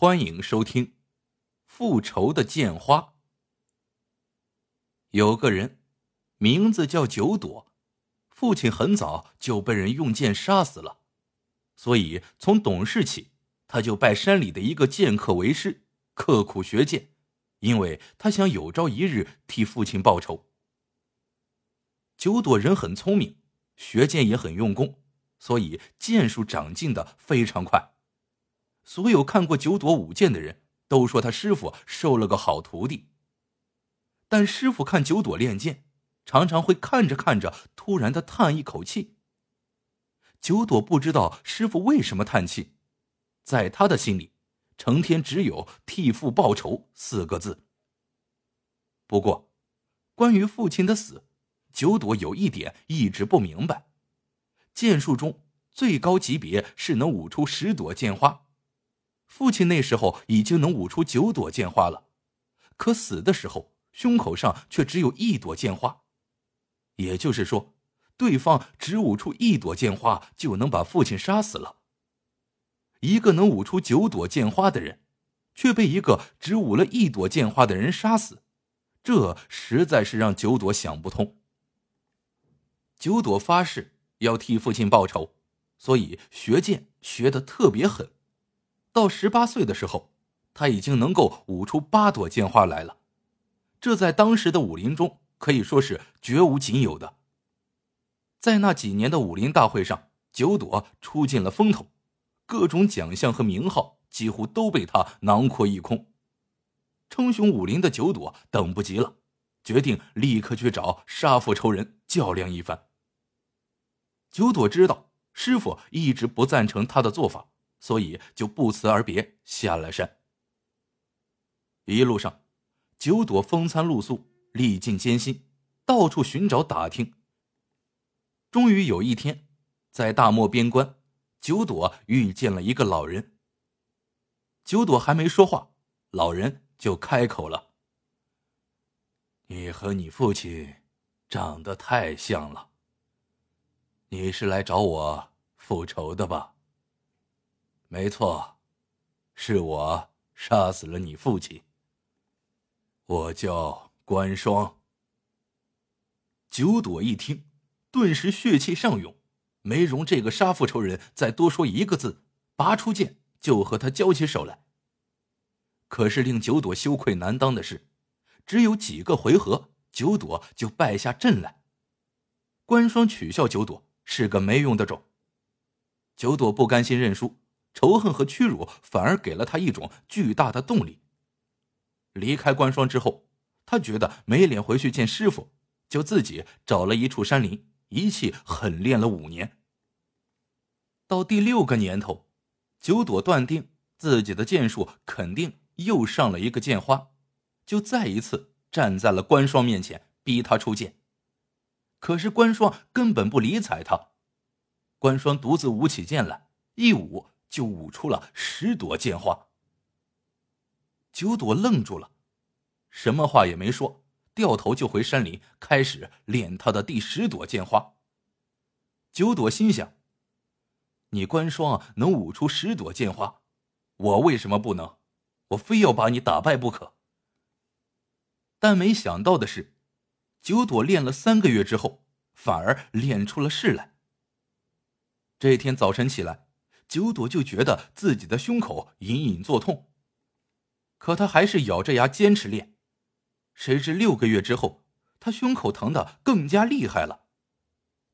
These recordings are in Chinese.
欢迎收听《复仇的剑花》。有个人，名字叫九朵，父亲很早就被人用剑杀死了，所以从懂事起，他就拜山里的一个剑客为师，刻苦学剑，因为他想有朝一日替父亲报仇。九朵人很聪明，学剑也很用功，所以剑术长进的非常快。所有看过九朵舞剑的人都说他师傅收了个好徒弟。但师傅看九朵练剑，常常会看着看着，突然的叹一口气。九朵不知道师傅为什么叹气，在他的心里，成天只有替父报仇四个字。不过，关于父亲的死，九朵有一点一直不明白：剑术中最高级别是能舞出十朵剑花。父亲那时候已经能舞出九朵剑花了，可死的时候胸口上却只有一朵剑花，也就是说，对方只舞出一朵剑花就能把父亲杀死了。一个能舞出九朵剑花的人，却被一个只舞了一朵剑花的人杀死，这实在是让九朵想不通。九朵发誓要替父亲报仇，所以学剑学的特别狠。到十八岁的时候，他已经能够舞出八朵剑花来了，这在当时的武林中可以说是绝无仅有的。在那几年的武林大会上，九朵出尽了风头，各种奖项和名号几乎都被他囊括一空。称雄武林的九朵等不及了，决定立刻去找杀父仇人较量一番。九朵知道师傅一直不赞成他的做法。所以就不辞而别下了山。一路上，九朵风餐露宿，历尽艰辛，到处寻找打听。终于有一天，在大漠边关，九朵遇见了一个老人。九朵还没说话，老人就开口了：“你和你父亲长得太像了。你是来找我复仇的吧？”没错，是我杀死了你父亲。我叫关双。九朵一听，顿时血气上涌，没容这个杀父仇人再多说一个字，拔出剑就和他交起手来。可是令九朵羞愧难当的是，只有几个回合，九朵就败下阵来。关双取笑九朵是个没用的种。九朵不甘心认输。仇恨和屈辱反而给了他一种巨大的动力。离开关双之后，他觉得没脸回去见师傅，就自己找了一处山林，一气狠练了五年。到第六个年头，九朵断定自己的剑术肯定又上了一个剑花，就再一次站在了关双面前，逼他出剑。可是关双根本不理睬他，关双独自舞起剑来，一舞。就舞出了十朵剑花。九朵愣住了，什么话也没说，掉头就回山林，开始练他的第十朵剑花。九朵心想：你关双能舞出十朵剑花，我为什么不能？我非要把你打败不可。但没想到的是，九朵练了三个月之后，反而练出了事来。这天早晨起来。九朵就觉得自己的胸口隐隐作痛，可他还是咬着牙坚持练。谁知六个月之后，他胸口疼的更加厉害了。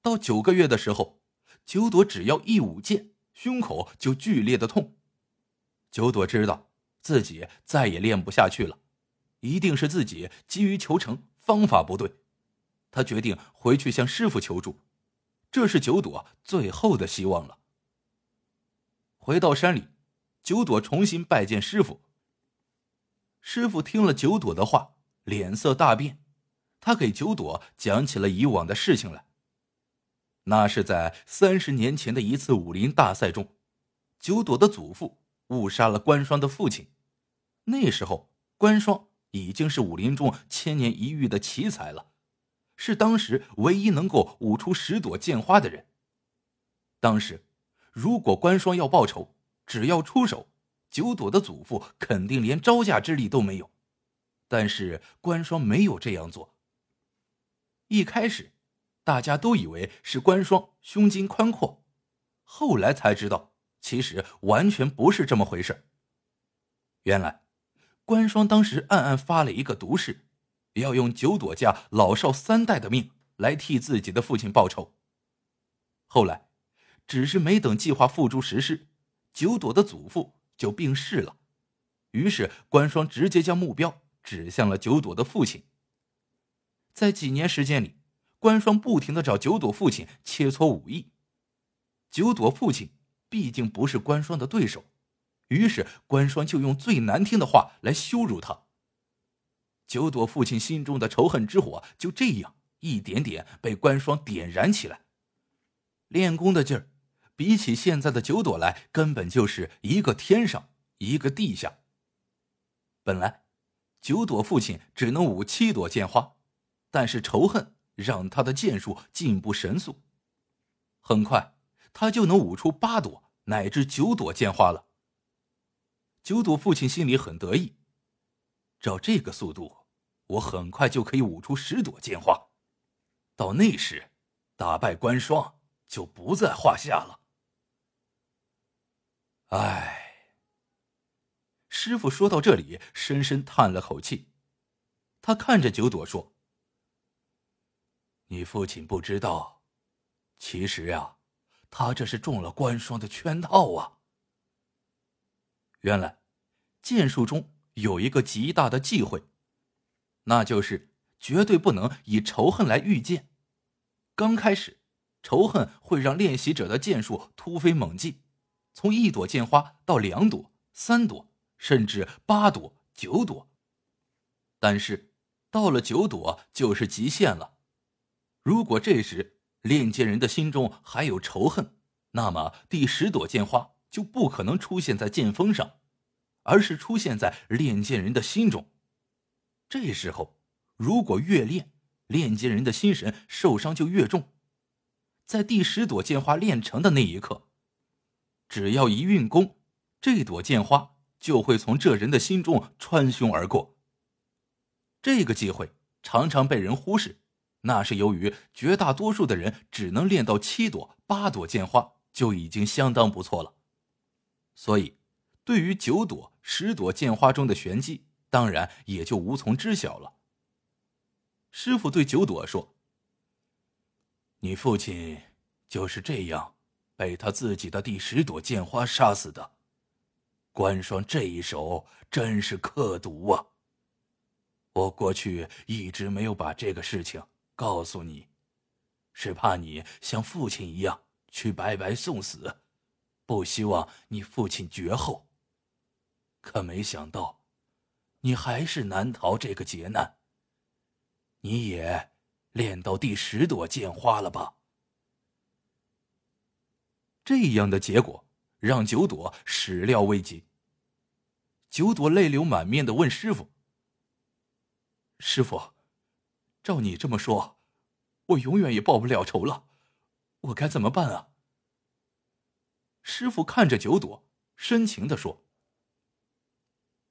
到九个月的时候，九朵只要一舞剑，胸口就剧烈的痛。九朵知道自己再也练不下去了，一定是自己急于求成，方法不对。他决定回去向师傅求助，这是九朵最后的希望了。回到山里，九朵重新拜见师傅。师傅听了九朵的话，脸色大变，他给九朵讲起了以往的事情来。那是在三十年前的一次武林大赛中，九朵的祖父误杀了关双的父亲。那时候，关双已经是武林中千年一遇的奇才了，是当时唯一能够舞出十朵剑花的人。当时。如果关双要报仇，只要出手，九朵的祖父肯定连招架之力都没有。但是关双没有这样做。一开始，大家都以为是关双胸襟宽阔，后来才知道，其实完全不是这么回事。原来，关双当时暗暗发了一个毒誓，要用九朵家老少三代的命来替自己的父亲报仇。后来，只是没等计划付诸实施，九朵的祖父就病逝了，于是关双直接将目标。指向了九朵的父亲。在几年时间里，关双不停的找九朵父亲切磋武艺。九朵父亲毕竟不是关双的对手，于是关双就用最难听的话来羞辱他。九朵父亲心中的仇恨之火就这样一点点被关双点燃起来。练功的劲儿，比起现在的九朵来，根本就是一个天上一个地下。本来。九朵父亲只能舞七朵剑花，但是仇恨让他的剑术进步神速，很快他就能舞出八朵乃至九朵剑花了。九朵父亲心里很得意，照这个速度，我很快就可以舞出十朵剑花，到那时，打败关双就不在话下了。唉。师傅说到这里，深深叹了口气。他看着九朵说：“你父亲不知道，其实呀，他这是中了关双的圈套啊。原来，剑术中有一个极大的忌讳，那就是绝对不能以仇恨来御剑。刚开始，仇恨会让练习者的剑术突飞猛进，从一朵剑花到两朵、三朵。”甚至八朵、九朵，但是到了九朵就是极限了。如果这时练剑人的心中还有仇恨，那么第十朵剑花就不可能出现在剑锋上，而是出现在练剑人的心中。这时候，如果越练，练剑人的心神受伤就越重。在第十朵剑花练成的那一刻，只要一运功，这朵剑花。就会从这人的心中穿胸而过。这个机会常常被人忽视，那是由于绝大多数的人只能练到七朵、八朵剑花就已经相当不错了。所以，对于九朵、十朵剑花中的玄机，当然也就无从知晓了。师傅对九朵说：“你父亲就是这样被他自己的第十朵剑花杀死的。”关双这一手真是刻毒啊！我过去一直没有把这个事情告诉你，是怕你像父亲一样去白白送死，不希望你父亲绝后。可没想到，你还是难逃这个劫难。你也练到第十朵剑花了吧？这样的结果。让九朵始料未及。九朵泪流满面的问师傅：“师傅，照你这么说，我永远也报不了仇了，我该怎么办啊？”师傅看着九朵，深情的说：“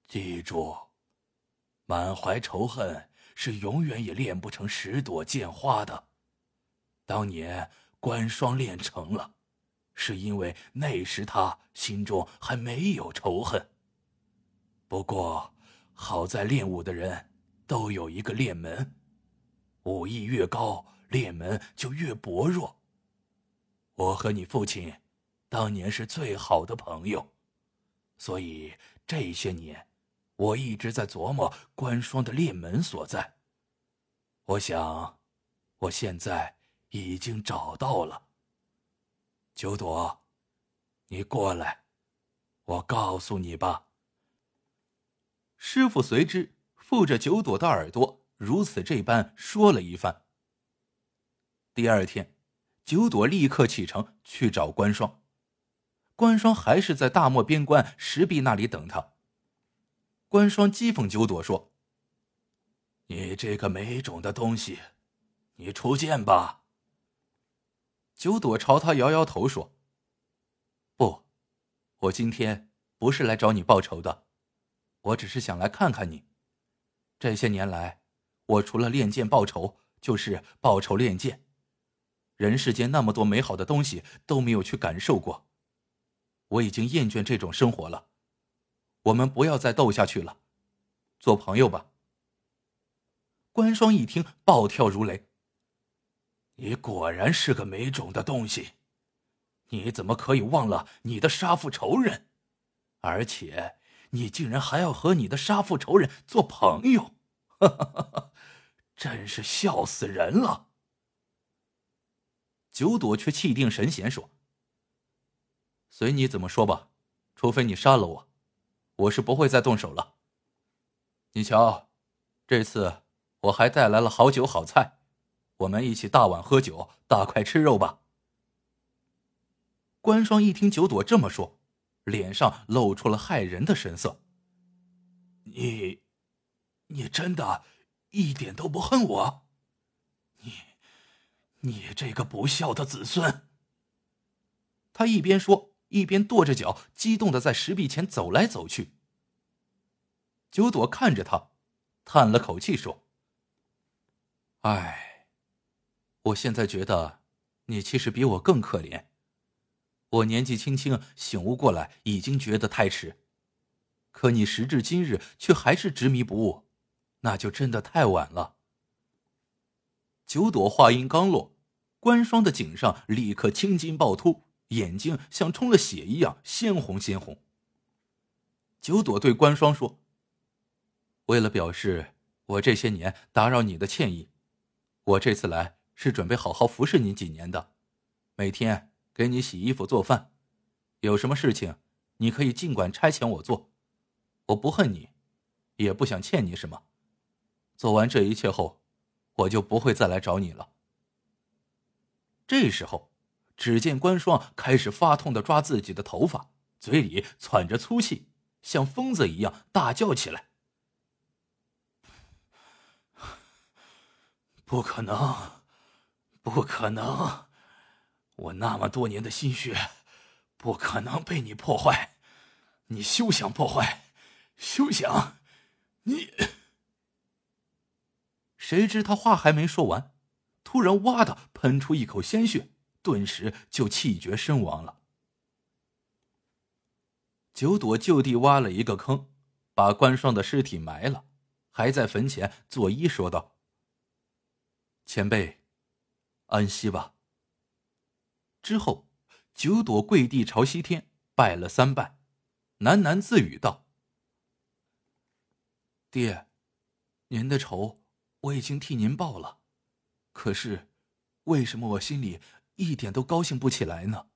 记住，满怀仇恨是永远也练不成十朵剑花的。当年关双练成了。”是因为那时他心中还没有仇恨。不过，好在练武的人都有一个练门，武艺越高，练门就越薄弱。我和你父亲当年是最好的朋友，所以这些年我一直在琢磨关双的练门所在。我想，我现在已经找到了。九朵，你过来，我告诉你吧。师傅随之附着九朵的耳朵，如此这般说了一番。第二天，九朵立刻启程去找关双。关双还是在大漠边关石壁那里等他。关双讥讽九朵说：“你这个没种的东西，你出剑吧。”九朵朝他摇摇头说：“不，我今天不是来找你报仇的，我只是想来看看你。这些年来，我除了练剑报仇，就是报仇练剑。人世间那么多美好的东西都没有去感受过，我已经厌倦这种生活了。我们不要再斗下去了，做朋友吧。关双一听，暴跳如雷：“你果然是个没种的东西！你怎么可以忘了你的杀父仇人？而且你竟然还要和你的杀父仇人做朋友？哈哈哈哈！真是笑死人了！”九朵却气定神闲说：“随你怎么说吧，除非你杀了我，我是不会再动手了。你瞧，这次……”我还带来了好酒好菜，我们一起大碗喝酒，大块吃肉吧。关双一听九朵这么说，脸上露出了骇人的神色。你，你真的，一点都不恨我？你，你这个不孝的子孙！他一边说，一边跺着脚，激动的在石壁前走来走去。九朵看着他，叹了口气说。唉，我现在觉得，你其实比我更可怜。我年纪轻轻醒悟过来，已经觉得太迟，可你时至今日却还是执迷不悟，那就真的太晚了。九朵话音刚落，关双的颈上立刻青筋暴突，眼睛像充了血一样鲜红鲜红。九朵对关双说：“为了表示我这些年打扰你的歉意。”我这次来是准备好好服侍你几年的，每天给你洗衣服做饭，有什么事情你可以尽管差遣我做。我不恨你，也不想欠你什么。做完这一切后，我就不会再来找你了。这时候，只见关双开始发痛的抓自己的头发，嘴里喘着粗气，像疯子一样大叫起来。不可能，不可能！我那么多年的心血，不可能被你破坏！你休想破坏，休想！你……谁知他话还没说完，突然哇的喷出一口鲜血，顿时就气绝身亡了。九朵就地挖了一个坑，把关双的尸体埋了，还在坟前作揖说道。前辈，安息吧。之后，九朵跪地朝西天拜了三拜，喃喃自语道：“爹，您的仇我已经替您报了，可是，为什么我心里一点都高兴不起来呢？”